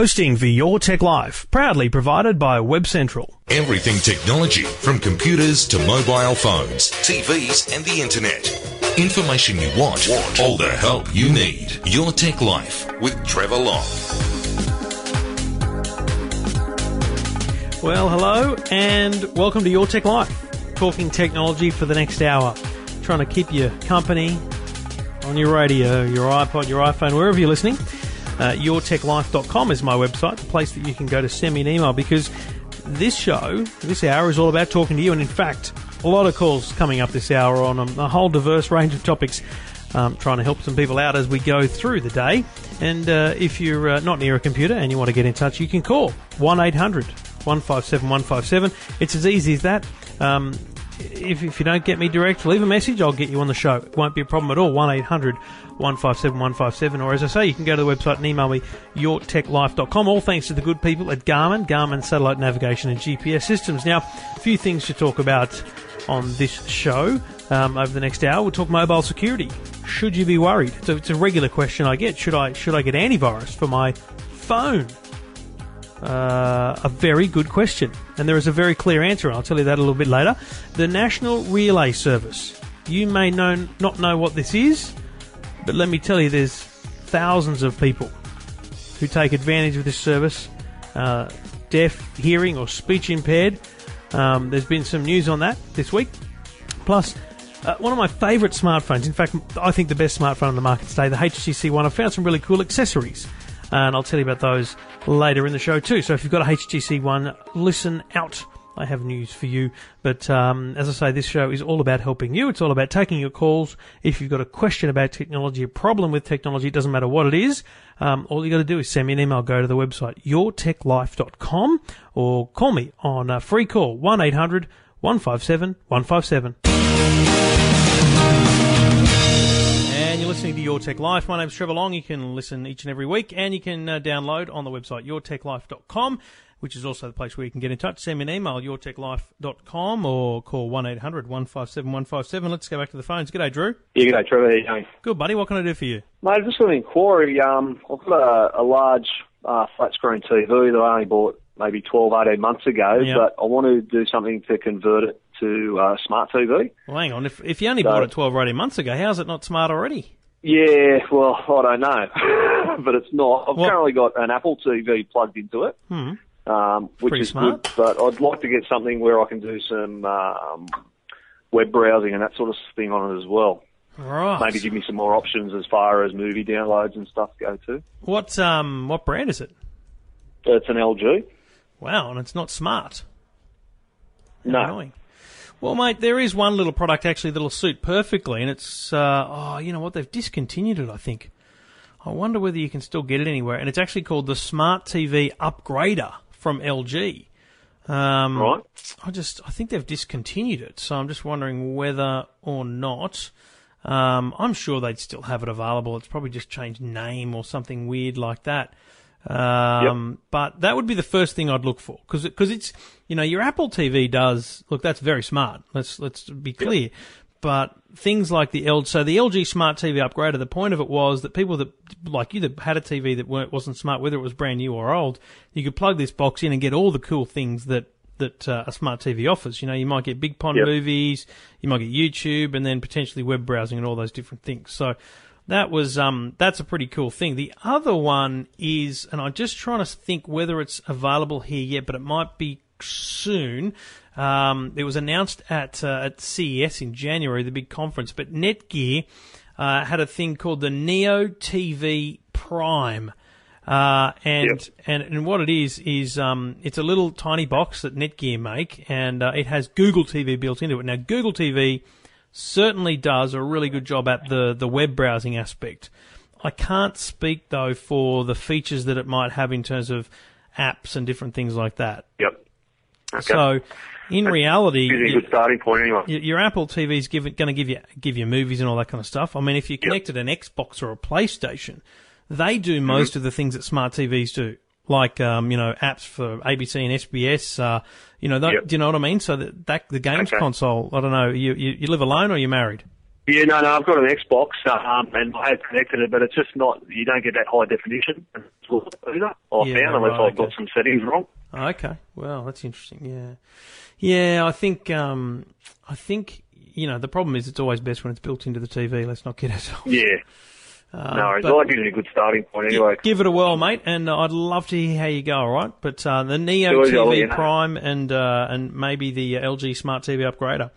Hosting for Your Tech Life, proudly provided by Web Central. Everything technology, from computers to mobile phones, TVs, and the internet. Information you want, all the help you need. Your Tech Life with Trevor Long. Well, hello, and welcome to Your Tech Life. Talking technology for the next hour. Trying to keep you company on your radio, your iPod, your iPhone, wherever you're listening. Uh, yourtechlife.com is my website, the place that you can go to send me an email because this show, this hour, is all about talking to you. And in fact, a lot of calls coming up this hour on a, a whole diverse range of topics. Um, trying to help some people out as we go through the day. And uh, if you're uh, not near a computer and you want to get in touch, you can call 1 800 157 157. It's as easy as that. Um, if, if you don't get me direct, leave a message. I'll get you on the show. It won't be a problem at all. 1 800 157 157. Or as I say, you can go to the website and email me, yourtechlife.com. All thanks to the good people at Garmin, Garmin Satellite Navigation and GPS Systems. Now, a few things to talk about on this show um, over the next hour. We'll talk mobile security. Should you be worried? So it's a regular question I get. Should I should I get antivirus for my phone? Uh, a very good question, and there is a very clear answer. And I'll tell you that a little bit later. The National Relay Service. You may know, not know what this is, but let me tell you, there's thousands of people who take advantage of this service, uh, deaf, hearing, or speech impaired. Um, there's been some news on that this week. Plus, uh, one of my favourite smartphones, in fact, I think the best smartphone on the market today, the HTC One. I found some really cool accessories and I'll tell you about those later in the show too. So if you've got a HTC One, listen out. I have news for you. But um, as I say, this show is all about helping you. It's all about taking your calls. If you've got a question about technology, a problem with technology, it doesn't matter what it is. Um, all you got to do is send me an email. Go to the website yourtechlife.com or call me on a free call one 157 157. Listening to Your Tech Life. My name's Trevor Long. You can listen each and every week, and you can uh, download on the website yourtechlife.com, which is also the place where you can get in touch. Send me an email, yourtechlife.com, or call 1 800 157 157. Let's go back to the phones. G'day, Drew. Yeah, g'day, Trevor. How you going? Good, buddy. What can I do for you? Mate, I've just got an inquiry. Um, I've got a, a large uh, flat screen TV that I only bought maybe 12, 18 months ago, Yep. but I want to do something to convert it to uh, smart TV. Well, hang on. If, if you only So- bought it 12 or 18 months ago, how's it not smart already? Yeah, well, I don't know, but it's not. I've What- currently got an Apple TV plugged into it, Hmm. um, which Pretty is smart. good, but I'd like to get something where I can do some um, web browsing and that sort of thing on it as well. Right. Maybe give me some more options as far as movie downloads and stuff go too. What, um, what brand is it? It's an LG. Wow, and it's not smart. How No. Annoying. Well, mate, there is one little product actually that'll suit perfectly, and it's uh, oh, you know what? They've discontinued it, I think. I wonder whether you can still get it anywhere, and it's actually called the Smart TV Upgrader from LG. Um, Right. I just I think they've discontinued it, so I'm just wondering whether or not. Um, I'm sure they'd still have it available. It's probably just changed name or something weird like that. Um, But that would be the first thing I'd look for because because it's you know your Apple TV does look that's very smart. Let's let's be clear. But things like the LG, so the LG Smart TV upgrader, the point of it was that people that like you that had a TV that weren't wasn't smart, whether it was brand new or old, you could plug this box in and get all the cool things that that uh, a smart TV offers. You know, you might get BigPond Yep. movies, you might get YouTube, and then potentially web browsing and all those different things. So that was um, that's a pretty cool thing. The other one is, and I'm just trying to think whether it's available here yet, but it might be soon. Um, it was announced at uh, at CES in January, the big conference. But Netgear uh, had a thing called the Neo TV Prime. Uh, and, and and what it is is um, it's a little tiny box that Netgear make, and uh, it has Google TV built into it. Now Google TV certainly does a really good job at the the web browsing aspect. I can't speak though for the features that it might have in terms of apps and different things like that. Yep. Okay. So, in reality, Gives a good starting point anyway. your, your Apple TV is going to give you give you movies and all that kind of stuff. I mean, if you connected an Xbox or a PlayStation, they do Mm-hmm. most of the things that smart TVs do, like um, you know apps for ABC and SBS. Uh, you know, that, Yep. do you know what I mean? So that, that the games Okay. console. I don't know. You, you you live alone or you're married? Yeah, no, no, I've got an Xbox, um, and I have connected it, but it's just not, you don't get that high definition either, I Yeah, found, unless right, I've got okay. some settings wrong. Okay, well, that's interesting. Yeah, yeah. I think um, I think you know the problem is it's always best when it's built into the TV. Let's not kid ourselves. Yeah. Uh, no, I like it a good starting point anyway. Give it a whirl, mate, and I'd love to hear how you go. All right, but uh, the Neo Sure, I'll let TV. Prime and uh, and maybe the uh, LG Smart TV upgrader.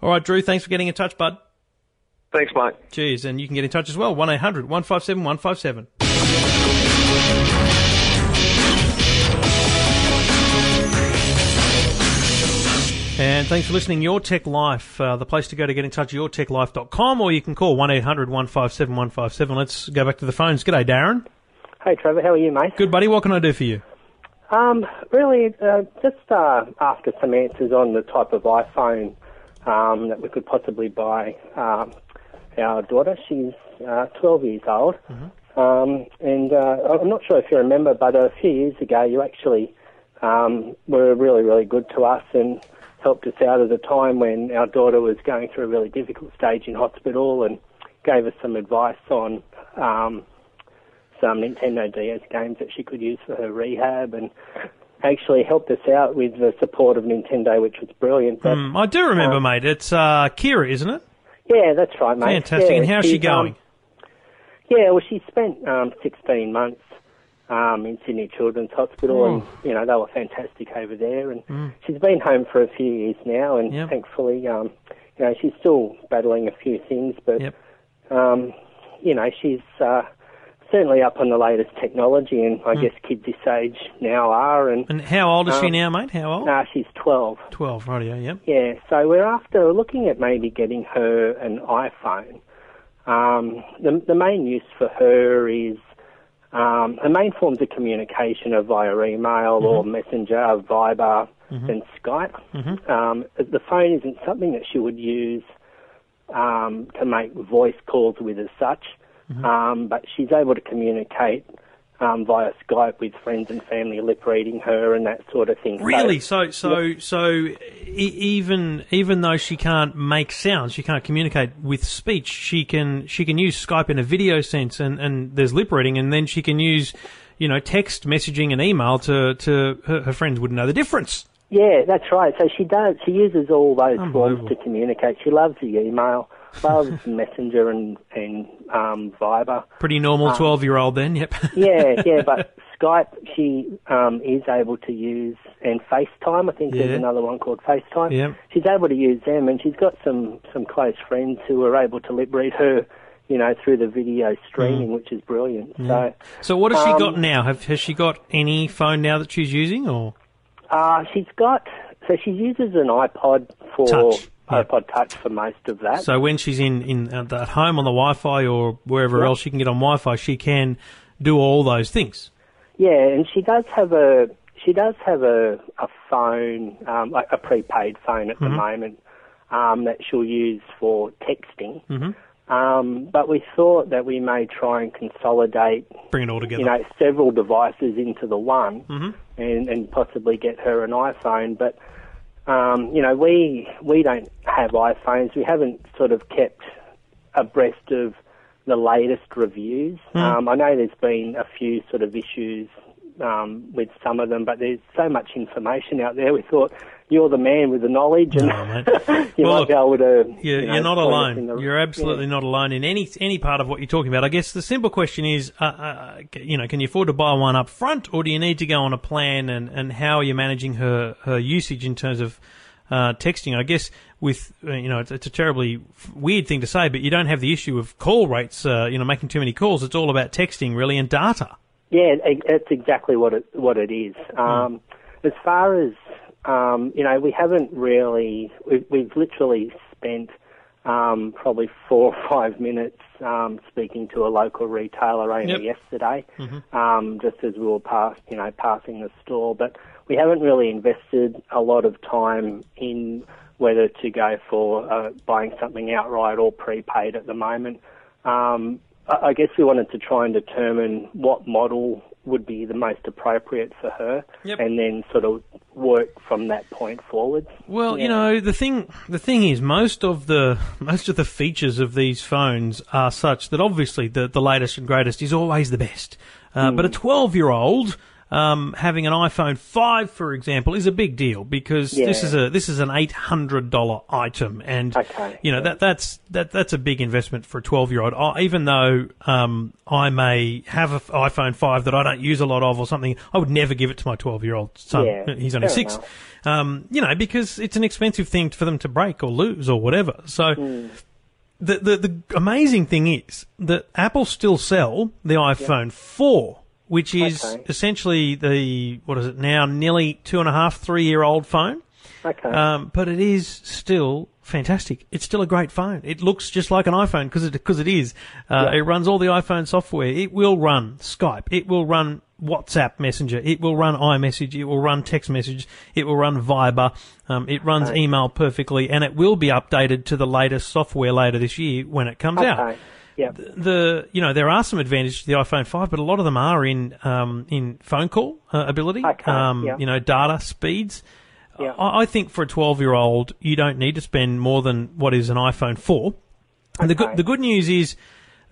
All right, Drew, thanks for getting in touch, bud. Thanks, mate. Cheers, and you can get in touch as well. One 157 157 And thanks for listening. Your Tech Life, uh, the place to go to get in touch, yourtechlife.com, or you can call 1 800 157 157. Let's go back to the phones. G'day, Darren. Hey Trevor, how are you, mate? Good, buddy. What can I do for you? Um, really, uh, just uh, after some answers on the type of iPhone um, that we could possibly buy um, our daughter. She's uh, 12 years old, um, and uh, I'm not sure if you remember, but a few years ago you actually um, were really, really good to us and helped us out at a time when our daughter was going through a really difficult stage in hospital and gave us some advice on um, some Nintendo DS games that she could use for her rehab and actually helped us out with the support of Nintendo, which was brilliant. But, Mm, I do remember, Um, mate. It's uh, Kira, isn't it? yeah, that's right, mate. Fantastic. Yeah, and how's she um, going? yeah, well, she spent um, 16 months um, in Sydney Children's Hospital, and Oh. you know they were fantastic over there. And she's been home for a few years now, and Yep. thankfully, um, you know, she's still battling a few things, but Yep. um, you know, she's uh, certainly up on the latest technology, and I guess kids this age now are. And And how old is she um, now, mate? How old? nah, she's 12. 12, radio, yep. Yeah, so we're after looking at maybe getting her an iPhone. Um, the, the main use for her is um, her main forms of communication are via email or Messenger, Viber, and Skype. Um, the phone isn't something that she would use um, to make voice calls with as such, um, but she's able to communicate um, via Skype with friends and family, lip reading her and that sort of thing. Really? So, so, so, e- even even though she can't make sounds, she can't communicate with speech. She can she can use Skype in a video sense, and, and there's lip reading, and then she can use, you know, text messaging and email to to her, her friends wouldn't know the difference. Yeah, that's right. So she does. She uses all those forms to communicate. She loves the email, loves Messenger and and um, Viber. Pretty normal twelve year old then. Yep. Yeah, yeah. But Skype, she um, is able to use, and FaceTime. I think Yeah. there's another one called FaceTime. Yeah. She's able to use them, and she's got some some close friends who are able to lip read her. You know, through the video streaming, which is brilliant. So, so what has she Um, got now? Have has she got any phone now that she's using, or Uh, she's got, so she uses an iPod for, Touch. iPod Touch for most of that. so when she's in in at home on the Wi-Fi or wherever Yeah. else she can get on Wi-Fi, she can do all those things. yeah, and she does have a, she does have a, a phone, um, like a prepaid phone at the moment, um, that she'll use for texting. Mhm. Um, but we thought that we may try and consolidate, Bring it all together. you know, several devices into the one Mhm. and, and possibly get her an iPhone. But, um, you know, we, we don't have iPhones. We haven't sort of kept abreast of the latest reviews. Um, I know there's been a few sort of issues um, with some of them, but there's so much information out there. We thought you're the man with the knowledge, and No, you Well, might be able to. You're, you know, you're not point us in alone. the- You're absolutely yeah. not alone in any any part of what you're talking about. I guess the simple question is, uh, uh, you know, can you afford to buy one up front, or do you need to go on a plan? And, and how are you managing her her usage in terms of uh, texting? I guess with uh, you know, it's, it's a terribly weird thing to say, but you don't have the issue of call rates. Uh, you know, making too many calls. It's all about texting, really, and data. Yeah, that's exactly what it what it is. Um, As far as um, you know, we haven't really. We've, we've literally spent um, probably four or five minutes um, speaking to a local retailer only Yep. yesterday, um, just as we were pass, you know, passing the store. But we haven't really invested a lot of time in whether to go for uh, buying something outright or prepaid at the moment. Um, I guess we wanted to try and determine what model would be the most appropriate for her, Yep. and then sort of work from that point forward. Well, you know, the thing the thing is most of the most of the features of these phones are such that obviously the the latest and greatest is always the best. Uh, Hmm. But a 12-year-old um, having an iPhone 5, for example, is a big deal because this is a this is an eight hundred dollar item, and Okay, you know that that's that that's a big investment for a 12-year-old. I, even though um, I may have an iPhone 5 that I don't use a lot of or something, I would never give it to my 12-year-old son. Yeah, He's only fair six um, you know, because it's an expensive thing for them to break or lose or whatever. So Hmm. the, the the amazing thing is that Apple still sell the iPhone 4, which is Okay. essentially the what is it now, nearly two and a half, three year old phone. Okay. Um, but it is still fantastic. It's still a great phone. It looks just like an iPhone because it because it is. Uh, Yeah. It runs all the iPhone software. It will run Skype. It will run WhatsApp Messenger. It will run iMessage. It will run text message. It will run Viber. Um, it runs Okay. email perfectly, and it will be updated to the latest software later this year when it comes out okay. Yeah. the you know there are some advantages to the iPhone 5, but a lot of them are in um, in phone call uh, ability, Okay, um, yeah. you know, data speeds. Yeah. I, I think for a 12 year old, you don't need to spend more than what is an iPhone 4. And the good the good news is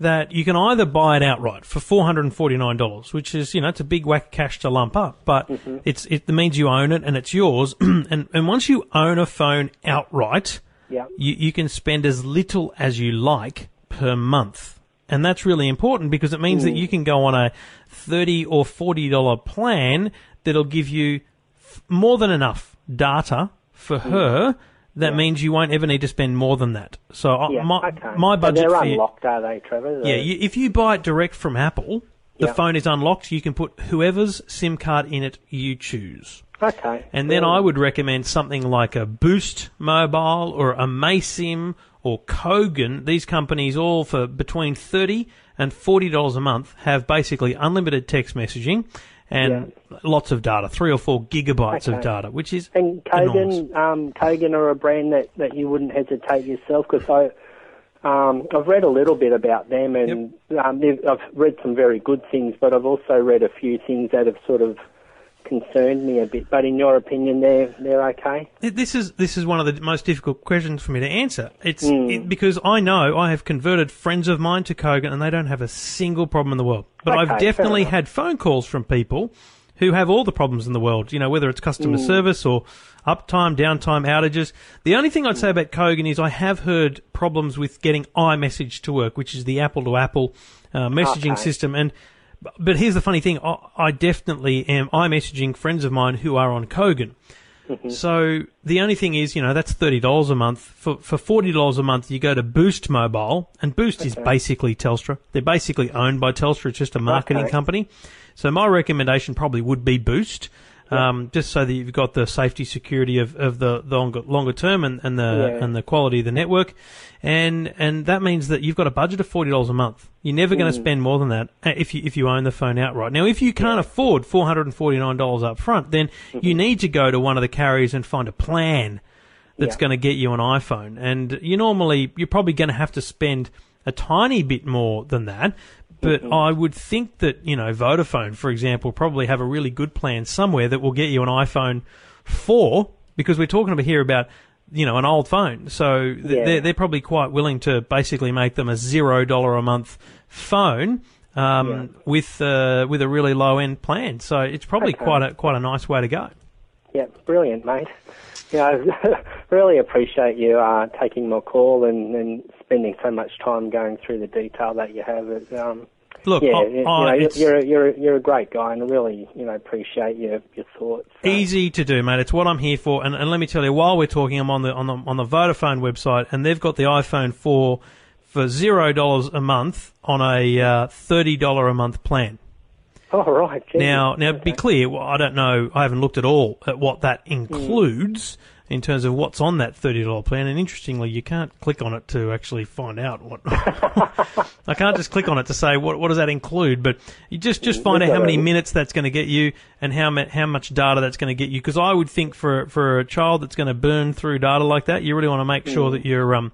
that you can either buy it outright for four hundred and forty nine dollars, which is you know it's a big whack of cash to lump up, but Mm-hmm. it's it means you own it and it's yours. and and once you own a phone outright, Yeah. you, you can spend as little as you like per month. And that's really important because it means that you can go on a thirty or forty dollar plan that'll give you f- more than enough data for mm. her. That means you won't ever need to spend more than that. So I Yeah. my okay. my So budget they're for you- unlocked, are they, Trevor? yeah, you, if you buy it direct from Apple, the Yeah. phone is unlocked. You can put whoever's SIM card in it you choose. Okay. And then I would recommend something like a Boost Mobile or a Amaysim or Kogan. These companies all for between thirty and forty dollars a month have basically unlimited text messaging and lots of data, three or four gigabytes of data, which is And. Kogan, um, Kogan are a brand that, that you wouldn't hesitate yourself because I, um, I've read a little bit about them and um, I've read some very good things, but I've also read a few things that have sort of concerned me a bit. But in your opinion, they're they're okay. This is this is one of the most difficult questions for me to answer. It's hmm. it, because I know I have converted friends of mine to Kogan and they don't have a single problem in the world. But I've definitely had phone calls from people who have all the problems in the world. You know, whether it's customer hmm. service or uptime, downtime, outages. The only thing I'd say hmm. about Kogan is I have heard problems with getting iMessage to work, which is the Apple to Apple uh, messaging Okay. system and. But here's the funny thing: I, I definitely am. I'm messaging friends of mine who are on Kogan. Mm-hmm. So the only thing is, you know, that's thirty dollars a month. For for forty dollars a month, you go to Boost Mobile, and Boost is basically Telstra. They're basically owned by Telstra. It's just a marketing Okay. company. So my recommendation probably would be Boost. Um, just so that you've got the safety security of, of the, the longer, longer term and, and the Yeah. and the quality of the network, and and that means that you've got a budget of forty dollars a month. You're never going to spend more than that uh, if you if you own the phone outright. Now, if you can't afford four hundred and forty nine dollars up front, then you need to go to one of the carriers and find a plan that's Yeah. going to get you an iPhone. And you normally you're probably going to have to spend a tiny bit more than that. But I would think that you know Vodafone, for example, probably have a really good plan somewhere that will get you an iPhone four because we're talking about here about you know an old phone. So th- Yeah. they're they're probably quite willing to basically make them a zero dollar a month phone. Um, Yeah. with uh, with a really low end plan, so it's probably Okay. quite a quite a nice way to go. Yeah, brilliant, mate. Yeah, I really appreciate you uh, taking my call and, and spending so much time going through the detail that you have. It, um, Look, yeah, I- you, I- know, you're a- you're a- you're a great guy, and I really you know appreciate your your thoughts. So, Easy to do, mate. It's what I'm here for. And, and let me tell you, while we're talking, I'm on the on the on the Vodafone website, and they've got the iPhone 4 for zero dollars a month on a uh, thirty dollar a month plan. Oh right. geez. Now, now, be clear. Well, I don't know. I haven't looked at all at what that includes in terms of what's on that thirty dollar plan. And interestingly, you can't click on it to actually find out what. I can't just click on it to say what what does that include. But you just just find out how many minutes that's going to get you and how ma- how much data that's going to get you. Because I would think for for a child that's going to burn through data like that, you really want to make sure that you're um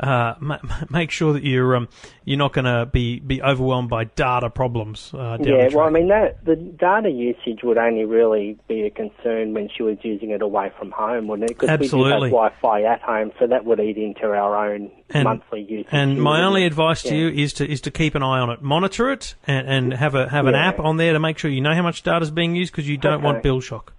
uh, ma- make sure that you're um, you're not going to be, be overwhelmed by data problems. Uh, Yeah, well, I mean, that the data usage would only really be a concern when she was using it away from home, wouldn't it? Because we do have Wi-Fi at home, so that would eat into our own And- monthly usage. And my only it? advice to Yeah. you is to is to keep an eye on it, monitor it, and, and have a have an Yeah. app on there to make sure you know how much data is being used because you don't Okay. want bill shock.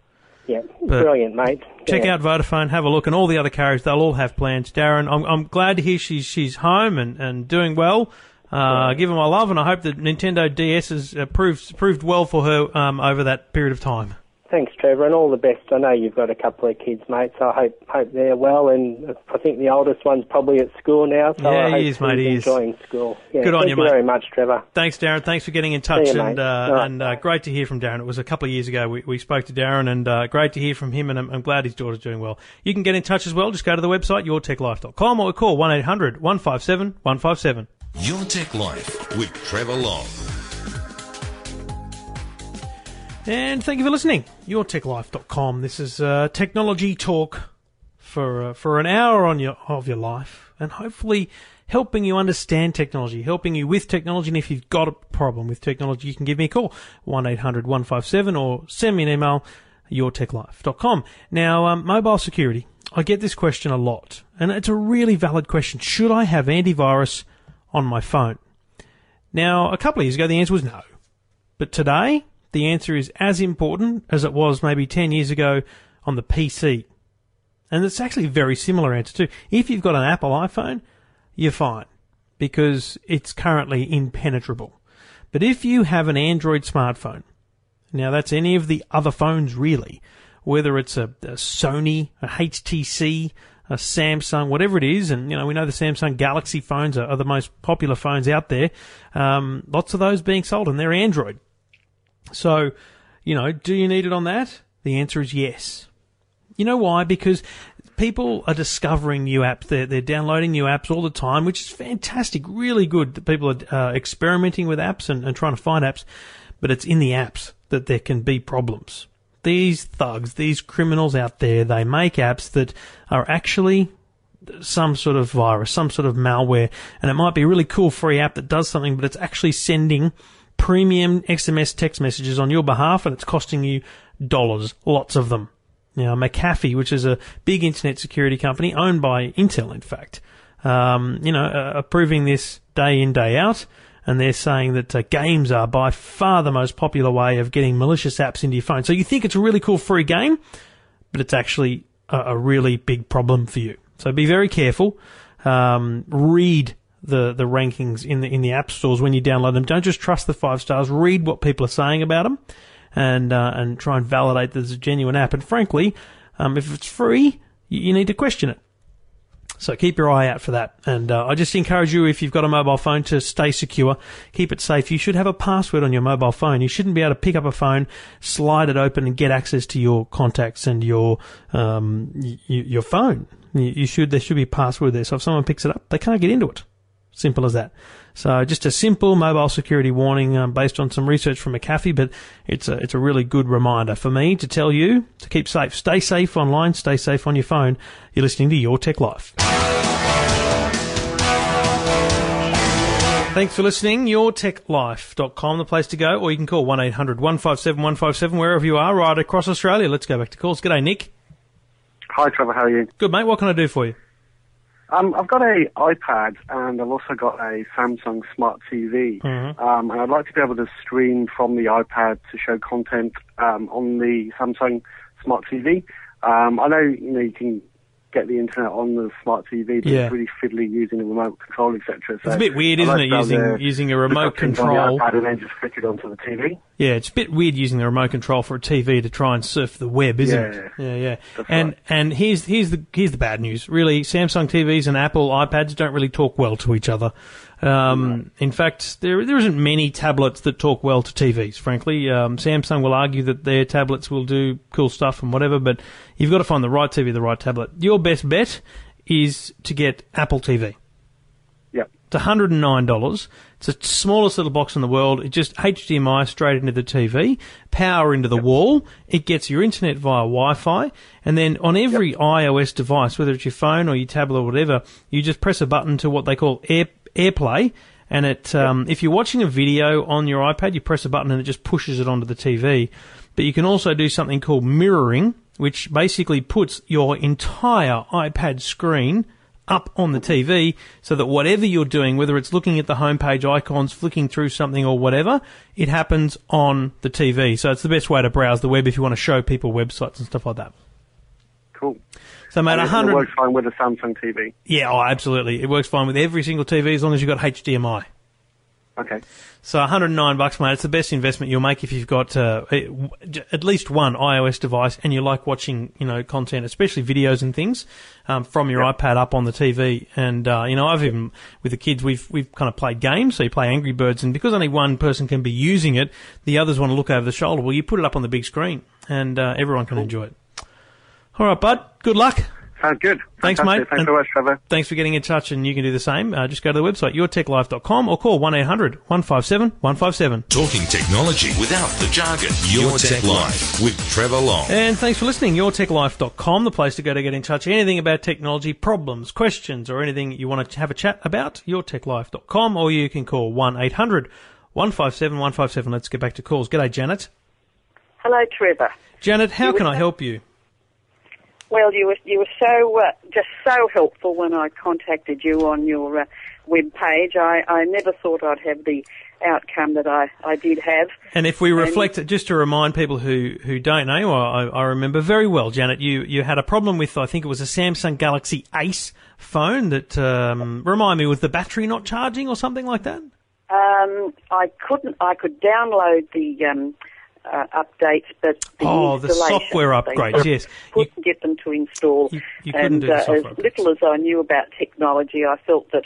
Yeah, But brilliant, mate. Check Yeah. out Vodafone, have a look, and all the other carriers. They'll all have plans. Darren, I'm, I'm glad to hear she's she's home and, and doing well. Uh, Give her my love, and I hope that Nintendo DS has uh, proved proved well for her um, over that period of time. Thanks, Trevor, and all the best. I know you've got a couple of kids, mate, so I hope hope they're well. And I think the oldest one's probably at school now, so Yeah, I hope he is, mate, he's he is. enjoying school. Yeah, Good on thank you, you mate. very much, Trevor. Thanks, Darren. Thanks for getting in touch, you, and uh, All right. and uh, great to hear from Darren. It was a couple of years ago we, we spoke to Darren, and uh, great to hear from him. And I'm, I'm glad his daughter's doing well. You can get in touch as well. Just go to the website yourtechlife.com or call one 157 157 Your Tech Life with Trevor Long. And thank you for listening. YourTechLife.com. This is uh, technology talk for uh, for an hour on your of your life, and hopefully helping you understand technology, helping you with technology. And if you've got a problem with technology, you can give me a call one 157 or send me an email yourtechlife.com. Now, um, mobile security. I get this question a lot, and it's a really valid question. Should I have antivirus on my phone? Now, a couple of years ago, the answer was no. But today, the answer is as important as it was maybe 10 years ago on the PC. And it's actually a very similar answer too. If you've got an Apple iPhone, you're fine because it's currently impenetrable. But if you have an Android smartphone, now that's any of the other phones really, whether it's a, a Sony, a HTC, a Samsung, whatever it is, and you know we know the Samsung Galaxy phones are, are the most popular phones out there. Um, lots of those being sold, and they're Android. So, you know, do you need it on that? The answer is yes. You know why? Because people are discovering new apps. They're, they're downloading new apps all the time, which is fantastic. Really good that people are uh, experimenting with apps and, and trying to find apps. But it's in the apps that there can be problems. These thugs, these criminals out there, they make apps that are actually some sort of virus, some sort of malware, and it might be a really cool free app that does something, but it's actually sending premium SMS text messages on your behalf, and it's costing you dollars, lots of them. Now, McAfee, which is a big internet security company owned by Intel, in fact, um, you know, uh, approving this day in, day out, and they're saying that uh, games are by far the most popular way of getting malicious apps into your phone. So you think it's a really cool free game, but it's actually a, a really big problem for you. So be very careful. Um, read the, the rankings in the in the app stores when you download them. Don't just trust the five stars. Read what people are saying about them, and uh, and try and validate that it's a genuine app. And frankly, um, if it's free, you, you need to question it. So keep your eye out for that. And uh, I just encourage you, if you've got a mobile phone, to stay secure, keep it safe. You should have a password on your mobile phone. You shouldn't be able to pick up a phone, slide it open, and get access to your contacts and your um, y- your phone. You should there should be a password there. So if someone picks it up, they can't get into it. Simple as that. So just a simple mobile security warning um, based on some research from McAfee, but it's a, it's a really good reminder for me to tell you to keep safe. Stay safe online, stay safe on your phone. You're listening to Your Tech Life. Thanks for listening. YourTechLife.com, the place to go, or you can call 1800 157 157 wherever you are, right across Australia. Let's go back to calls. G'day, Nick. Hi, Trevor. How are you? Good, mate. What can I do for you? Um, I've got a iPad and I've also got a Samsung Smart TV, Mhm. um, and I'd like to be able to stream from the iPad to show content um, on the Samsung Smart TV. Um, I know you know you can get the internet on the Smart TV, but Yeah. it's really fiddly using the remote control, etc. So It's a bit weird, isn't it, using to using a remote things on the control? and then just flick it onto the TV. Yeah, it's a bit weird using the remote control for a TV to try and surf the web, isn't Yeah. it? Yeah, yeah. That's and right. and here's here's the here's the bad news. Really, Samsung TVs and Apple iPads don't really talk well to each other. Um, In fact, there there isn't many tablets that talk well to TVs. Frankly, um, Samsung will argue that their tablets will do cool stuff and whatever, but you've got to find the right TV, the right tablet. Your best bet is to get Apple TV. Yep. It's $109. It's the smallest little box in the world. It just HDMI straight into the TV, power into the wall. It gets your internet via Wi-Fi, and then on every iOS device, whether it's your phone or your tablet or whatever, you just press a button to what they call Air, AirPlay, and it um, if you're watching a video on your iPad, you press a button and it just pushes it onto the TV. But you can also do something called mirroring, which basically puts your entire iPad screen up on the TV so that whatever you're doing, whether it's looking at the homepage icons, flicking through something or whatever, it happens on the TV. So it's the best way to browse the web if you want to show people websites and stuff like that. Cool. So mate, And a it hundred. works fine with a Samsung TV. Yeah, oh, absolutely. It works fine with every single TV as long as you've got HDMI. Okay. So 109 bucks, mate. It's the best investment you'll make if you've got uh, at least one iOS device and you like watching, you know, content, especially videos and things, um, from your iPad up on the TV. And uh, you know, I've even with the kids, we've we've kind of played games. So you play Angry Birds, and because only one person can be using it, the others want to look over the shoulder. Well, you put it up on the big screen, and uh, everyone can enjoy it. All right, bud. Good luck. Sounds good. Thanks, Fantastic. mate. Thanks And- very much, Trevor. Thanks for getting in touch, and you can do the same. Uh, just go to the website, yourtechlife.com, or call 1-800 157 157. Talking technology without the jargon. Your, Tech, Life with Trevor Long. And thanks for listening. YourTechLife.com, the place to go to get in touch. Anything about technology, problems, questions, or anything you want to have a chat about, YourTechLife.com, or you can call 1-800 157 157. Let's get back to calls. G'day, Janet. Hello, Trevor. Janet, how You can I help you? Well, you were you were so uh, just so helpful when I contacted you on your uh, web page. I, I never thought I'd have the outcome that I, I did have. And if we reflect, just to remind people who, who don't know, I, I remember very well, Janet, you, you had a problem with, I think it was a Samsung Galaxy Ace phone that, um, remind me, with the battery not charging or something like that? Um, I couldn't. I could download the um, uh, updates, but the Oh, the software upgrades, yes. couldn't get them to install. You- you couldn't and uh, as little as I knew about technology, I felt that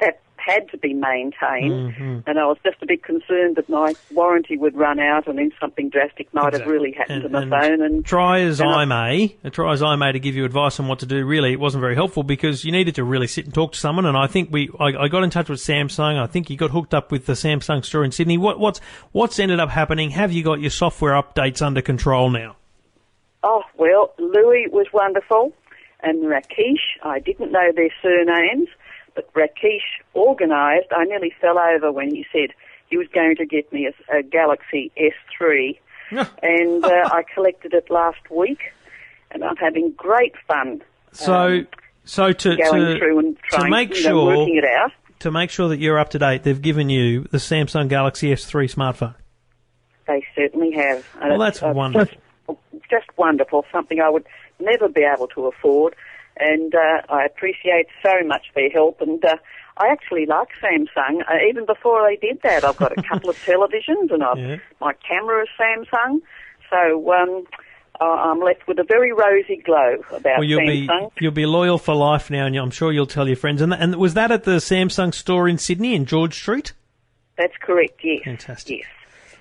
that had to be maintained, Mm-hmm. and I was just a bit concerned that my warranty would run out, and then something drastic might have really happened And- to my phone. And try as and I I- may, try as I may to give you advice on what to do. Really, it wasn't very helpful because you needed to really sit and talk to someone. And I think we, I, I got in touch with Samsung. I think you got hooked up with the Samsung store in Sydney. What, what's, what's ended up happening? Have you got your software updates under control now? Oh, well, Louis was wonderful, and Rakesh, I didn't know their surnames, Rakesh organised. I nearly fell over when he said he was going to get me a, a Galaxy S3, and uh, I collected it last week, and I'm having great fun So, Um, so to going to, through and to make you know, sure working it out. to make sure that you're up to date, they've given you the Samsung Galaxy S3 smartphone. They certainly have. And Well, that's it's wonderful. Just, just wonderful. Something I would never be able to afford, and uh, I appreciate so much their help. And uh, I actually like Samsung. Uh, even before they did that, I've got a couple of televisions, and I've, Yeah. my camera is Samsung. So um, I- I'm left with a very rosy glow about Well, you'll be Samsung. you'll be loyal for life now, and I'm sure you'll tell your friends. And, and was that at the Samsung store in Sydney in George Street? That's correct. Yes. Fantastic. Yes.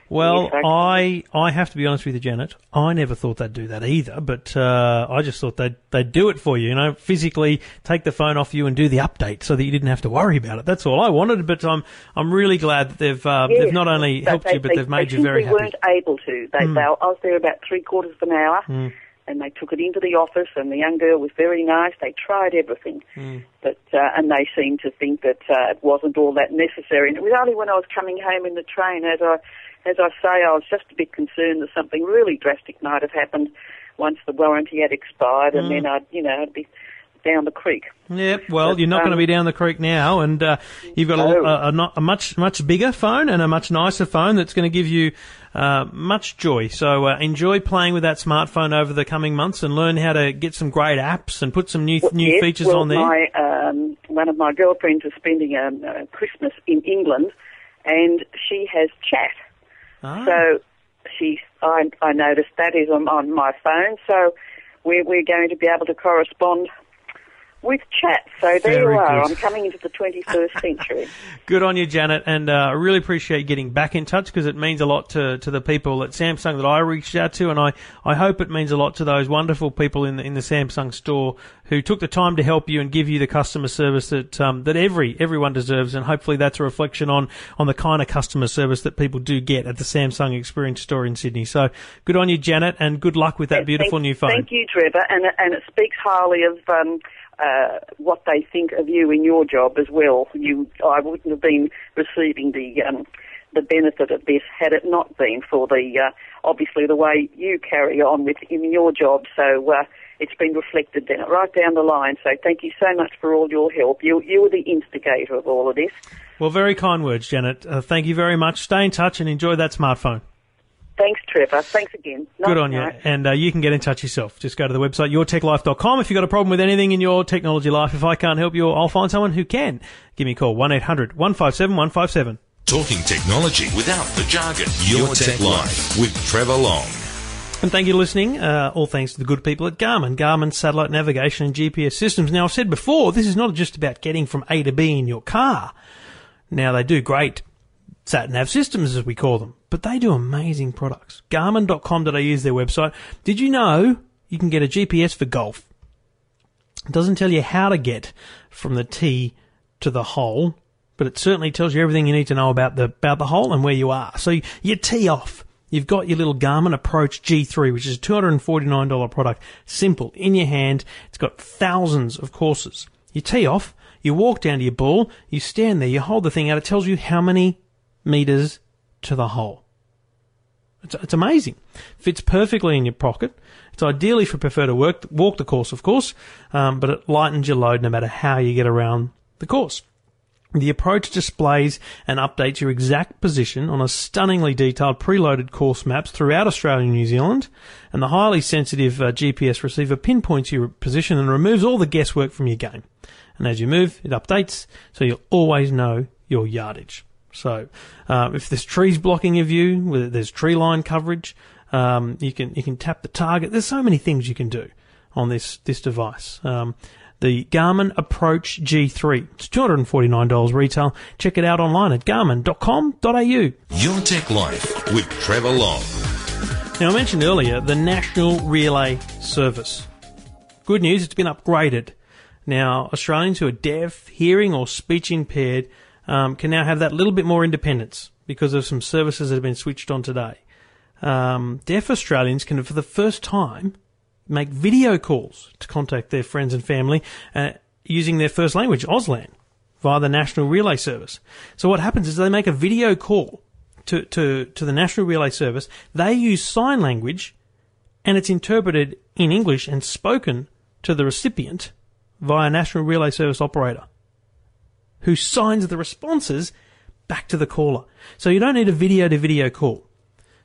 Well, I I have to be honest with you, Janet. I never thought they'd do that either, but uh, I just thought they'd they'd do it for you. You know, physically take the phone off you and do the update so that you didn't have to worry about it. That's all I wanted. But I'm I'm really glad that they've uh, Yes, they've not only helped they, you, but they, they've made they you very happy. weren't able to. They, they, I was there about three quarters of an hour, Hmm. and they took it into the office, and the young girl was very nice. They tried everything, Hmm. but uh, and they seemed to think that uh, it wasn't all that necessary. And it was only when I was coming home in the train, as I as I say, I was just a bit concerned that something really drastic might have happened once the warranty had expired, and then I'd you know I'd be down the creek. Yeah, well, But, you're not going to um, be down the creek now, and uh, you've got a, No. a, a, a much much bigger phone and a much nicer phone that's going to give you uh, much joy. So uh, enjoy playing with that smartphone over the coming months and learn how to get some great apps and put some new new Yes, features well, on there. My, um, one of my girlfriends is spending um, uh, Christmas in England, and she has chat. Ah. So she, I, I noticed that is on, on my phone. So we're, we're going to be able to correspond with chat. So there Very you are. good. I'm coming into the 21st century. Good on you, Janet, and uh, I really appreciate getting back in touch because it means a lot to, to the people at Samsung that I reached out to, and I, I hope it means a lot to those wonderful people in the, in the Samsung store who took the time to help you and give you the customer service that um, that every everyone deserves, and hopefully that's a reflection on on the kind of customer service that people do get at the Samsung Experience Store in Sydney. So good on you, Janet, and good luck with that beautiful thank, new phone. Thank you, Trevor, and and it speaks highly of um, uh, what they think of you in your job as well. You, I wouldn't have been receiving the um, the benefit of this had it not been for the uh, obviously the way you carry on with in your job. So. Uh, it's been reflected then right down the line. So thank you so much for all your help. You you were the instigator of all of this. Well, very kind words, Janet. Uh, thank you very much. Stay in touch and enjoy that smartphone. Thanks, Trevor. Thanks again. Good Night on you. night. And uh, you can get in touch yourself. Just go to the website, yourtechlife.com. If you've got a problem with anything in your technology life, if I can't help you, I'll find someone who can. Give me a call, 1-800-157-157. Talking technology without the jargon. Your, Tech Life with Trevor Long. And thank you for listening. Uh, all thanks to the good people at Garmin, Garmin Satellite Navigation and GPS Systems. Now, I've said before, this is not just about getting from A to B in your car. Now, they do great sat nav systems, as we call them, but they do amazing products. Garmin.com.au is their website. Did you know you can get a GPS for golf? It doesn't tell you how to get from the tee to the hole, but it certainly tells you everything you need to know about the about the hole and where you are. So you, you tee off. You've got your little Garmin Approach G3, which is a $249 product. Simple, in your hand. It's got thousands of courses. You tee off, you walk down to your ball, you stand there, you hold the thing out, it tells you how many meters to the hole. It's, it's amazing. Fits perfectly in your pocket. It's ideally if you prefer to work, walk the course, of course, um, but it lightens your load no matter how you get around the course. The approach displays and updates your exact position on a stunningly detailed preloaded course maps throughout Australia and New Zealand, and the highly sensitive uh, GPS receiver pinpoints your position and removes all the guesswork from your game. And as you move, it updates, so you'll always know your yardage. So, uh, if there's trees blocking your view, there's tree line coverage, um, you can you can tap the target. There's so many things you can do on this this device. Um, the Garmin Approach G3. It's $249 retail. Check it out online at garmin.com.au. Your Tech Life with Trevor Long. Now, I mentioned earlier the National Relay Service. Good news, it's been upgraded. Now, Australians who are deaf, hearing, or speech impaired um, can now have that little bit more independence because of some services that have been switched on today. Um, deaf Australians can, for the first time, make video calls to contact their friends and family uh, using their first language, Auslan, via the National Relay Service. So what happens is they make a video call to, to, to the National Relay Service. They use sign language and it's interpreted in English and spoken to the recipient via National Relay Service operator who signs the responses back to the caller. So you don't need a video to video call.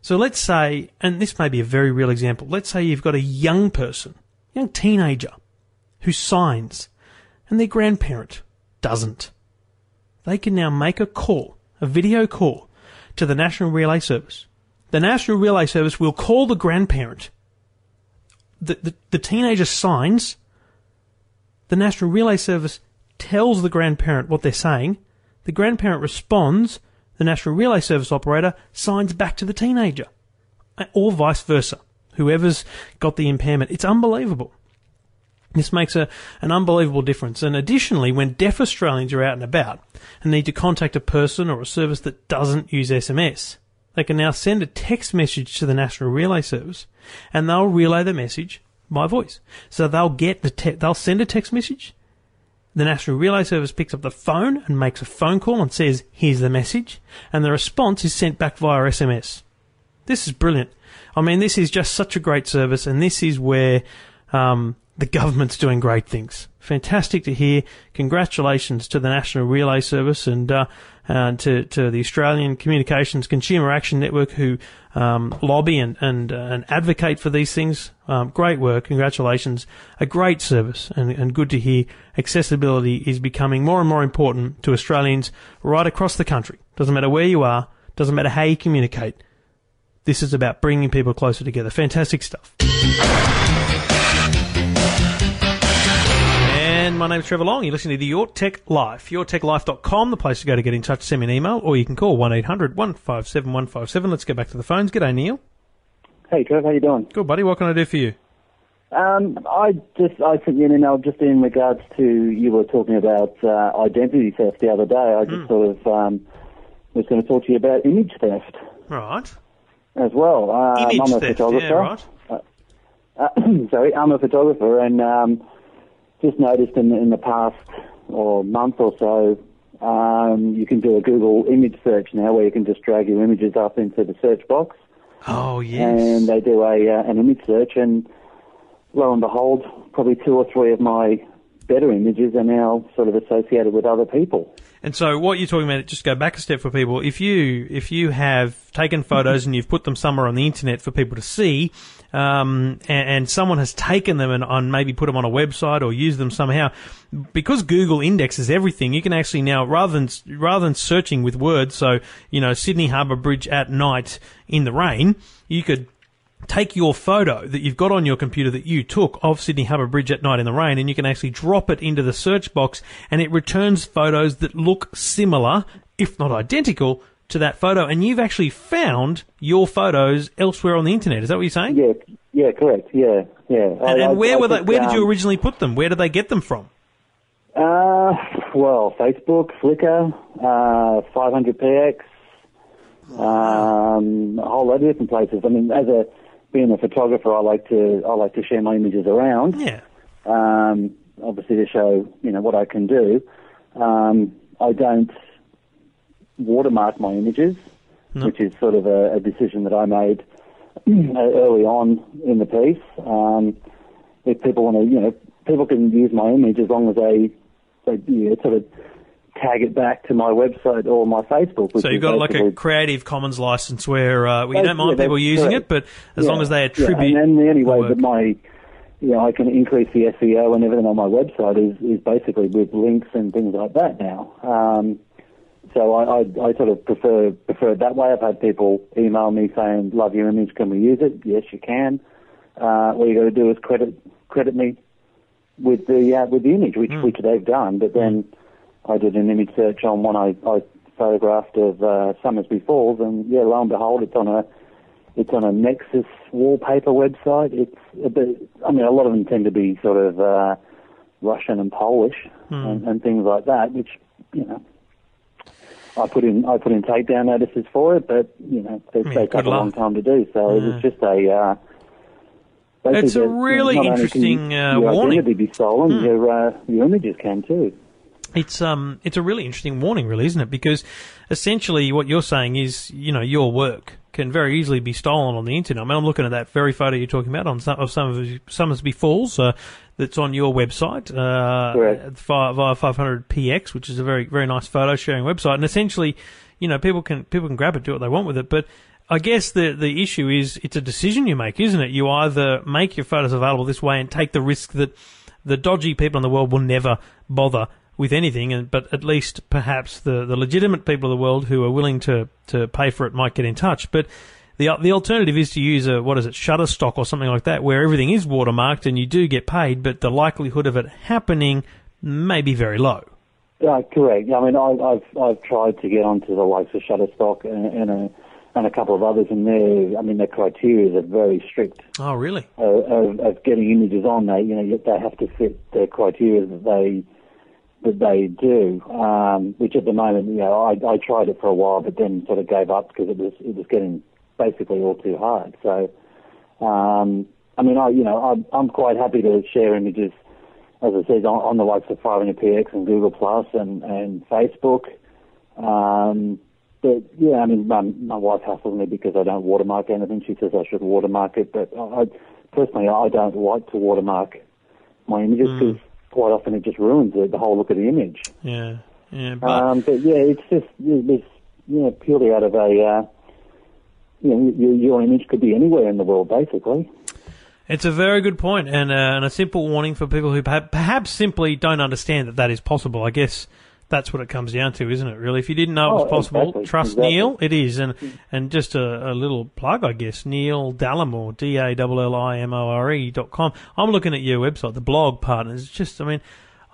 So let's say, and this may be a very real example, let's say you've got a young person, young teenager, who signs and their grandparent doesn't. They can now make a call, a video call, to the National Relay Service. The National Relay Service will call the grandparent. The, the, the teenager signs. The National Relay Service tells the grandparent what they're saying. The grandparent responds. The National Relay Service operator signs back to the teenager. Or vice versa. Whoever's got the impairment. It's unbelievable. This makes a, an unbelievable difference. And additionally, when deaf Australians are out and about and need to contact a person or a service that doesn't use SMS, they can now send a text message to the National Relay Service and they'll relay the message by voice. So they'll get the te- they'll send a text message. The National Relay Service picks up the phone and makes a phone call and says, here's the message. And the response is sent back via SMS. This is brilliant. I mean, this is just such a great service and this is where, um, the government's doing great things. Fantastic to hear. Congratulations to the National Relay Service and uh, uh, to to the Australian Communications Consumer Action Network who um, lobby and and, uh, and advocate for these things. Um, great work. Congratulations. A great service and, and good to hear. Accessibility is becoming more and more important to Australians right across the country. Doesn't matter where you are. Doesn't matter how you communicate. This is about bringing people closer together. Fantastic stuff. My name's Trevor Long. You're listening to the Your Tech Life. YourTechLife.com, the place to go to get in touch, send me an email, or you can call 1-800-157-157. Let's get back to the phones. G'day, Neil. Hey, Trevor. how you doing? Good, buddy. What can I do for you? Um, I just I sent you an email just in regards to you were talking about uh, identity theft the other day. I just sort of um, was going to talk to you about image theft Right. as well. Um, Image I'm a theft. photographer. Yeah, right. Uh, sorry, I'm a photographer, and um, just noticed in, in the past or month or so, um, you can do a Google image search now, where you can just drag your images up into the search box, Oh, yes. and they do a uh, an image search, and lo and behold, probably two or three of my better images are now sort of associated with other people. And so what you're talking about, just go back a step for people. If you if you have taken photos and you've put them somewhere on the internet for people to see, um, and, and someone has taken them and, and maybe put them on a website or used them somehow, because Google indexes everything, you can actually now rather than rather than searching with words, so you know Sydney Harbour Bridge at night in the rain, you could take your photo that you've got on your computer that you took of Sydney Harbour Bridge at night in the rain and you can actually drop it into the search box and it returns photos that look similar, if not identical, to that photo. And you've actually found your photos elsewhere on the internet. Is that what you're saying? Yeah, yeah, correct. Yeah, yeah. And, I- and where I were they, think, where did you um, originally put them? Where did they get them from? Uh, well, Facebook, Flickr, uh, 500px, um, a whole lot of different places. I mean, as a being a photographer, I like to I like to share my images around. Yeah. Um, obviously, to show you know what I can do. Um, I don't watermark my images, which is sort of a, a decision that I made early on in the piece. Um, if people want to, you know, people can use my image as long as they, they you know, sort of tag it back to my website or my Facebook. So you've got like a Creative Commons license where uh, well, you don't mind that's people using correct. it, but as long as they yeah, attribute. And then the only way work. that my, you know, I can increase the SEO and everything on my website is, is basically with links and things like that now. Um, so I, I, I sort of prefer prefer it that way. I've had people email me saying, "Love your image, can we use it?" Yes, you can. Uh, all you got to do is credit credit me with the uh, with the image, which which they've done. But then I did an image search on one I, I photographed of uh, Somersby Falls, and yeah, lo and behold, it's on a it's on a Nexus wallpaper website. It's a bit, I mean, a lot of them tend to be sort of uh, Russian and Polish and, and things like that, which you know. I put in I put in takedown notices for it, but you know they Yeah, take a long time to do. So it was just a. Uh, It's a really interesting, uh, your warning. identity be stolen, your uh, your images can too. It's um, it's a really interesting warning, really, isn't it? Because essentially, what you're saying is, you know, your work can very easily be stolen on the internet. I mean, I'm looking at that very photo you're talking about on some of some of Somersby Falls, uh, that's on your website, uh, via, via 500px, which is a very very nice photo sharing website. And essentially, you know, people can people can grab it, do what they want with it, but I guess the the issue is it's a decision you make, isn't it? You either make your photos available this way and take the risk that the dodgy people in the world will never bother with anything, and but at least perhaps the, the legitimate people of the world who are willing to, to pay for it might get in touch. But the the alternative is to use a what is it Shutterstock or something like that, where everything is watermarked and you do get paid, but the likelihood of it happening may be very low. Yeah, correct. I mean, I, I've I've tried to get onto the likes of Shutterstock and, and a and a couple of others, and their I mean, their criteria are very strict Oh, really? uh, of, of getting images on. They you know they have to fit the criteria that they that they do. Um, which at the moment, you know, I I tried it for a while, but then sort of gave up because it was it was getting basically all too hard. So, um, I mean, I you know I'm I'm quite happy to share images as I said, on, on the likes of 500px and Google Plus and, and Facebook. Um, but yeah, I mean, my, my wife hassles me because I don't watermark anything. She says I should watermark it, but I, I personally I don't like to watermark my images because quite often it just ruins the, the whole look of the image. Yeah, yeah. But Um, but yeah, it's just it's you know, purely out of a uh, you know your, your image could be anywhere in the world basically. It's a very good point, and, uh, and a simple warning for people who perhaps, perhaps simply don't understand that that is possible. I guess that's what it comes down to, isn't it? Really, if you didn't know it was Oh, possible, exactly, trust exactly. Neil. It is, and mm. and just a, a little plug, I guess. Neil Dallimore, D A L L I M O R E dot com. I'm looking at your website, the blog partners. It's just, I mean.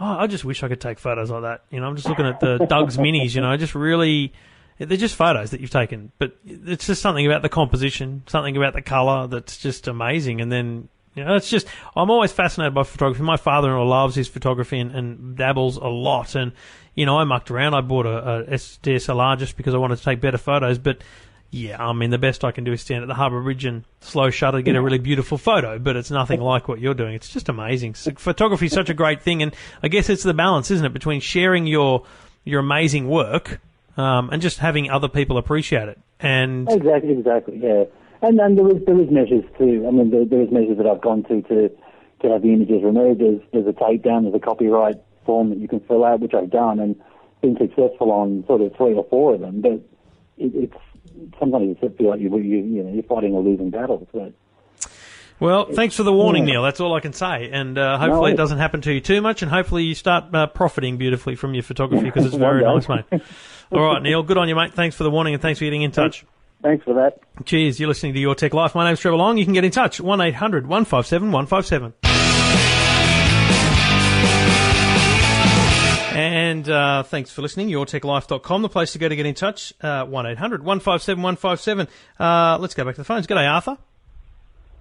oh, I just wish I could take photos like that. You know, I'm just looking at the Doug's minis. You know, just really. They're just photos that you've taken, but it's just something about the composition, something about the colour that's just amazing. And then you know, it's just I'm always fascinated by photography. My father-in-law loves his photography and, and dabbles a lot. And you know, I mucked around. I bought a, a DSLR just because I wanted to take better photos. But yeah, I mean, the best I can do is stand at the Harbour Bridge and slow shutter, to get a really beautiful photo. But it's nothing like what you're doing. It's just amazing. So, photography is such a great thing, and I guess it's the balance, isn't it, between sharing your your amazing work um, and just having other people appreciate it. And Exactly, exactly, yeah. And and there is there is measures too. I mean, there, there is measures that I've gone to to to have the images removed. There's there's a takedown, there's a copyright form that you can fill out, which I've done and been successful on sort of three or four of them. But it, it's sometimes you feel like you you you know you're fighting a losing battle. So. Well, thanks for the warning, Neil. That's all I can say. And uh, hopefully it doesn't happen to you too much, and hopefully you start uh, profiting beautifully from your photography because it's very nice, mate. All right, Neil. Good on you, mate. Thanks for the warning, and thanks for getting in touch. Thanks for that. Cheers. You're listening to Your Tech Life. My name's Trevor Long. You can get in touch. 1 800 157 157. And uh, thanks for listening. YourTechLife.com, the place to go to get in touch. Uh, 1 800 157 157. Uh, Let's go back to the phones. G'day, Arthur.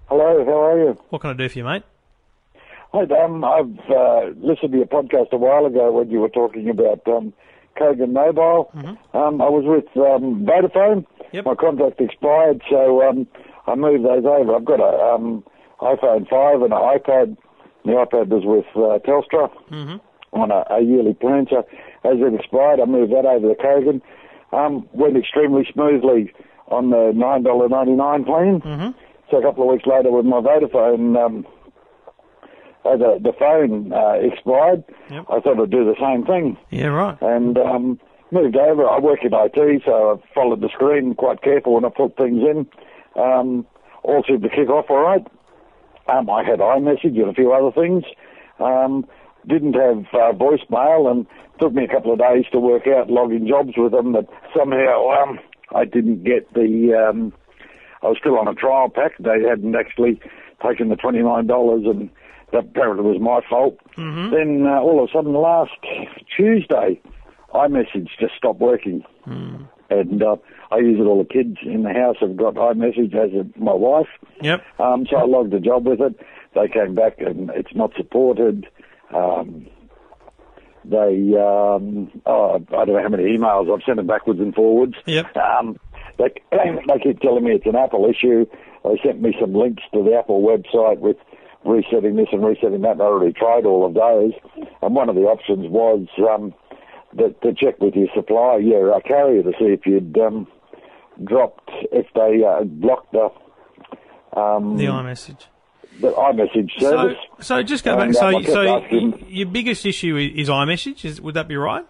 Hello, how are you? What can I do for you, mate? Hi, um, I've uh, listened to your podcast a while ago when you were talking about um, Kogan Mobile. Um, I was with um, Vodafone. Yep. My contract expired, so um, I moved those over. I've got a um, iPhone 5 and an iPad. The iPad was with uh, Telstra on a, a yearly plan. So as it expired, I moved that over to Kogan. Um, went extremely smoothly on the $9.99 plan. So a couple of weeks later, with my Vodafone, um, uh, the the phone uh, expired. Yep. I thought I'd do the same thing, Yeah, right. and um, moved over. I work in IT, so I followed the screen quite careful when I put things in. Um, all seemed to kick off all right. Um, I had iMessage and a few other things. Um, didn't have uh, voicemail, and took me a couple of days to work out logging jobs with them. But somehow um, I didn't get the. Um, I was still on a trial pack. They hadn't actually taken the twenty nine dollars, and that apparently was my fault. Then uh, all of a sudden, last Tuesday, iMessage just stopped working, and uh, I use it. All the kids in the house have got iMessage, as my wife. Yep. Um, so I logged a job with it. They came back and it's not supported. Um, they, um, oh, I don't know how many emails I've sent them backwards and forwards. Yep. Um, they, they keep telling me it's an Apple issue. They sent me some links to the Apple website with resetting this and resetting that. And I already tried all of those. And one of the options was um, that, to check with your supplier, your uh, carrier, to see if you'd um, dropped, if they uh, blocked the um, The iMessage. the iMessage service. so so just go back. And, So, um, so asking- your biggest issue is iMessage. Is, would that be right?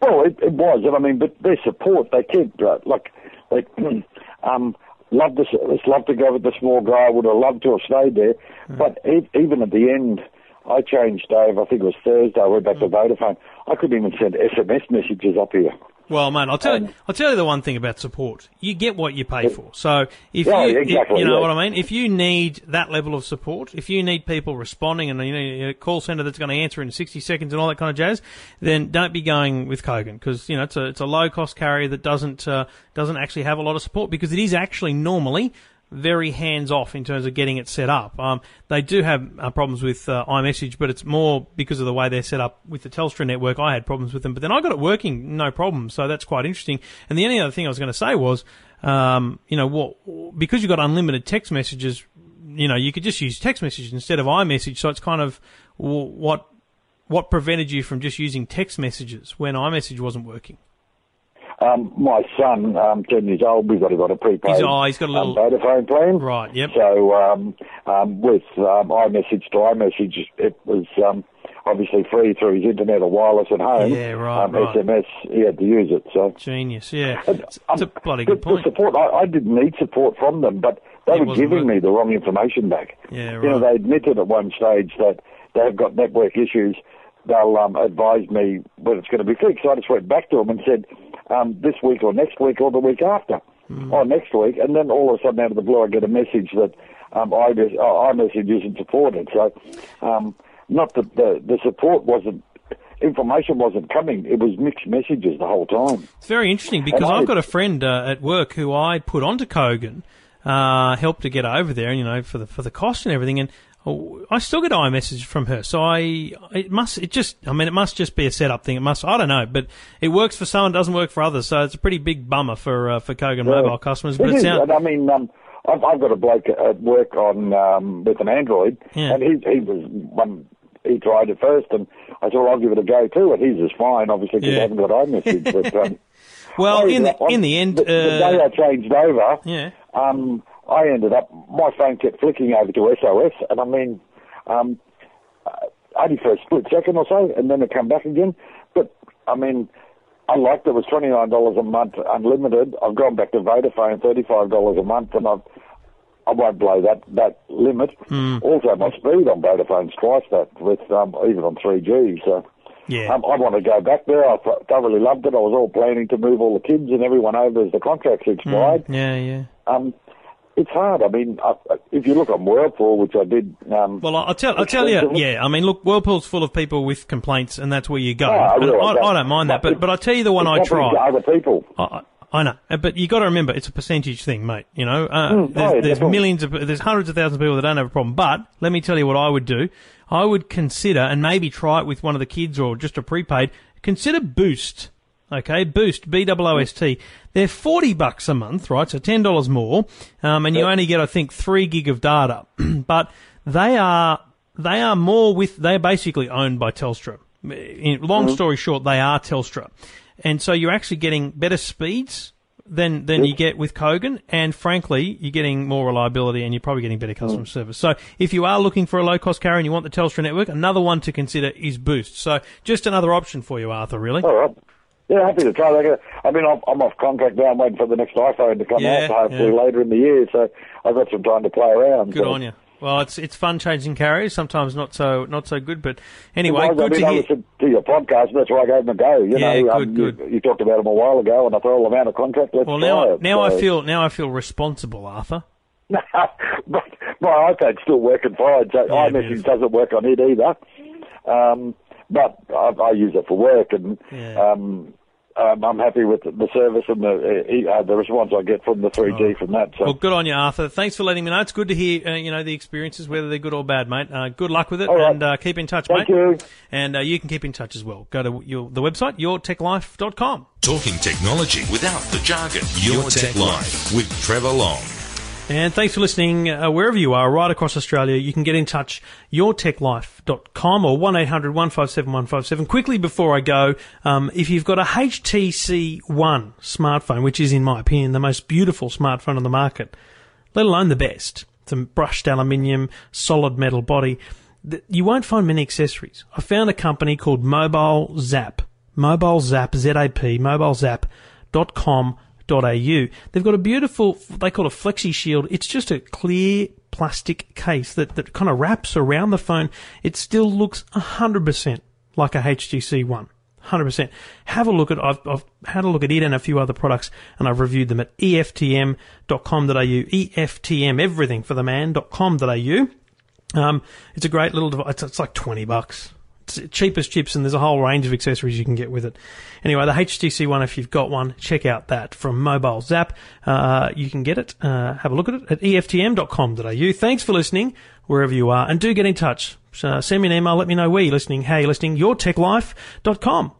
Well, it, it was, and I mean, but their support, they keep uh, like, they um, love to s- love to go with the small guy. Would have loved to have stayed there, hmm. but e- even at the end, I changed over. I think it was Thursday. I went back to hmm. Vodafone. I couldn't even send SMS messages up here. Well, man, I'll tell you. Um, I'll tell you the one thing about support. You get what you pay for. So if Yeah, you, exactly, you know yeah. what I mean. If you need that level of support, if you need people responding and you need a call center that's going to answer in sixty seconds and all that kind of jazz, then don't be going with Kogan because you know it's a it's a low cost carrier that doesn't uh, doesn't actually have a lot of support because it is actually normally very hands off in terms of getting it set up. Um, they do have uh, problems with uh, iMessage, but it's more because of the way they're set up with the Telstra network. I had problems with them, but then I got it working no problem. So that's quite interesting. And the only other thing I was going to say was, um, you know, what because you've got unlimited text messages, you know, you could just use text messages instead of iMessage. So it's kind of what what prevented you from just using text messages when iMessage wasn't working. Um, my son, um, ten years old, we've got, got a prepaid He's- oh, he's got a little- um, Vodafone plan. Right. Yep. So um, um, with um, iMessage to iMessage, it was um, obviously free through his internet or wireless at home. Yeah, right, Um, right. SMS, he had to use it. So Genius. Yeah. And, It's, it's a um, bloody the- good point. The support, I, I didn't need support from them, but they It were giving me the wrong information back. Yeah, Right. You know, they admitted at one stage that they've got network issues. They'll um, advise me when it's going to be fixed. So I just went back to them and said, um, this week or next week or the week after, Hmm. or next week. And then all of a sudden, out of the blue, I get a message that um, iMess- uh, iMessage isn't supported. So, um, not that the, the support wasn't information wasn't coming. It was mixed messages the whole time. It's very interesting because I- I've got a friend uh, at work who I put onto Kogan, uh, helped to get over there, and you know, for the for the cost and everything, and oh, I still get iMessage from her. So I, it must, it just, I mean, it must just be a setup thing. It must, I don't know, but it works for some, doesn't work for others. So it's a pretty big bummer for uh, for Kogan mobile customers. But It it is, I mean, um, I've, I've got a bloke at work on um, with an Android, Yeah. and he he was one. He tried it first, and I said, well, "I'll give it a go too." And his is fine, obviously, because Yeah. I haven't got iMessage. but um, well, in the in the end, the, the day uh, I changed over, yeah. um, I ended up my phone kept flicking over to SOS, and I mean, um, only for a split second or so, and then it come back again. But I mean, I liked it. Was twenty nine dollars a month, unlimited. I've gone back to Vodafone, thirty five dollars a month, and I've. I won't blow that that limit. Hmm. Also, my speed on Vodafone's twice that with um, even on 3G. So Yeah. um, I want to go back there. I thoroughly loved it. I was all planning to move all the kids and everyone over as the contracts expired. yeah, yeah. Um, it's hard. I mean, if you look on Whirlpool, which I did. Um, Well, I'll tell, I'll tell you, yeah. I mean, look, Whirlpool's full of people with complaints, and that's where you go. Oh, I I. I don't mind that, but but I tell you the one I tried. other people. I, I know, Uh, but you got to remember it's a percentage thing, mate. You know, uh, Mm, there's, oh, yeah, there's millions of, there's hundreds of thousands of people that don't have a problem. But let me tell you what I would do. I would consider and maybe try it with one of the kids or just a prepaid. Consider Boost. Okay, Boost, B O O S T. They're forty bucks a month, right? So ten dollars more, um, and you only get, I think, three gig of data. but they are they are more with they're basically owned by Telstra. In, long story short, they are Telstra, and so you're actually getting better speeds than than you get with Kogan, and frankly, you're getting more reliability, and you're probably getting better customer service. So if you are looking for a low cost carrier and you want the Telstra network, another one to consider is Boost. So just another option for you, Arthur. Really. All right. Yeah, happy to try that. I mean, I'm, I'm off contract now. I'm waiting for the next iPhone to come Yeah, out, hopefully yeah. later in the year. So I've got some time to play around. Good so. on you. Well, it's it's fun changing carriers. Sometimes not so not so good, but anyway, I good mean, to I hear. listened to your podcast, that's why I gave them a go. You Yeah, know, good, um, good. You, you talked about them a while ago, and I thought, well, I'm out of contract. Let's Well, now it. now I feel now I feel responsible, Arthur. but my iPad's still working fine, so Yeah, iMessage beautiful. doesn't work on it either. Um, but I, I use it for work, and Yeah. um, um, I'm happy with the service and the uh, the response I get from the 3G from that. So Well, good on you, Arthur. Thanks for letting me know. It's good to hear, uh, you know, the experiences, whether they're good or bad, mate. Uh, good luck with it, All right. and uh, keep in touch, mate. thank mate. you. And uh, you can keep in touch as well. Go to your, the website, yourtechlife.com. Talking technology without the jargon. Your Tech Life with Trevor Long. And thanks for listening uh, wherever you are, right across Australia. You can get in touch, yourtechlife.com or 1-800-157-157. Quickly before I go, um, if you've got a HTC One smartphone, which is, in my opinion, the most beautiful smartphone on the market, let alone the best, it's a brushed aluminium, solid metal body, you won't find many accessories. I found a company called Mobile Zap. Mobile Zap, Z-A-P, mobilezap.com au. They've got a beautiful, they call it Flexi Shield. It's just a clear plastic case that, that kind of wraps around the phone. It still looks 100% like a HTC One. 100%. Have a look at, I've, I've had a look at it and a few other products and I've reviewed them at EFTM.com.au. EFTM, everything for the man.com.au. Um, it's a great little device. It's, it's like 20 bucks. It's cheap as chips and there's a whole range of accessories you can get with it. Anyway, the HTC one, if you've got one, check out that from Mobile Zap. Uh, you can get it, uh, have a look at it at EFTM.com.au. Thanks for listening wherever you are and do get in touch. Uh, send me an email, let me know where you're listening, how you're listening, yourtechlife.com.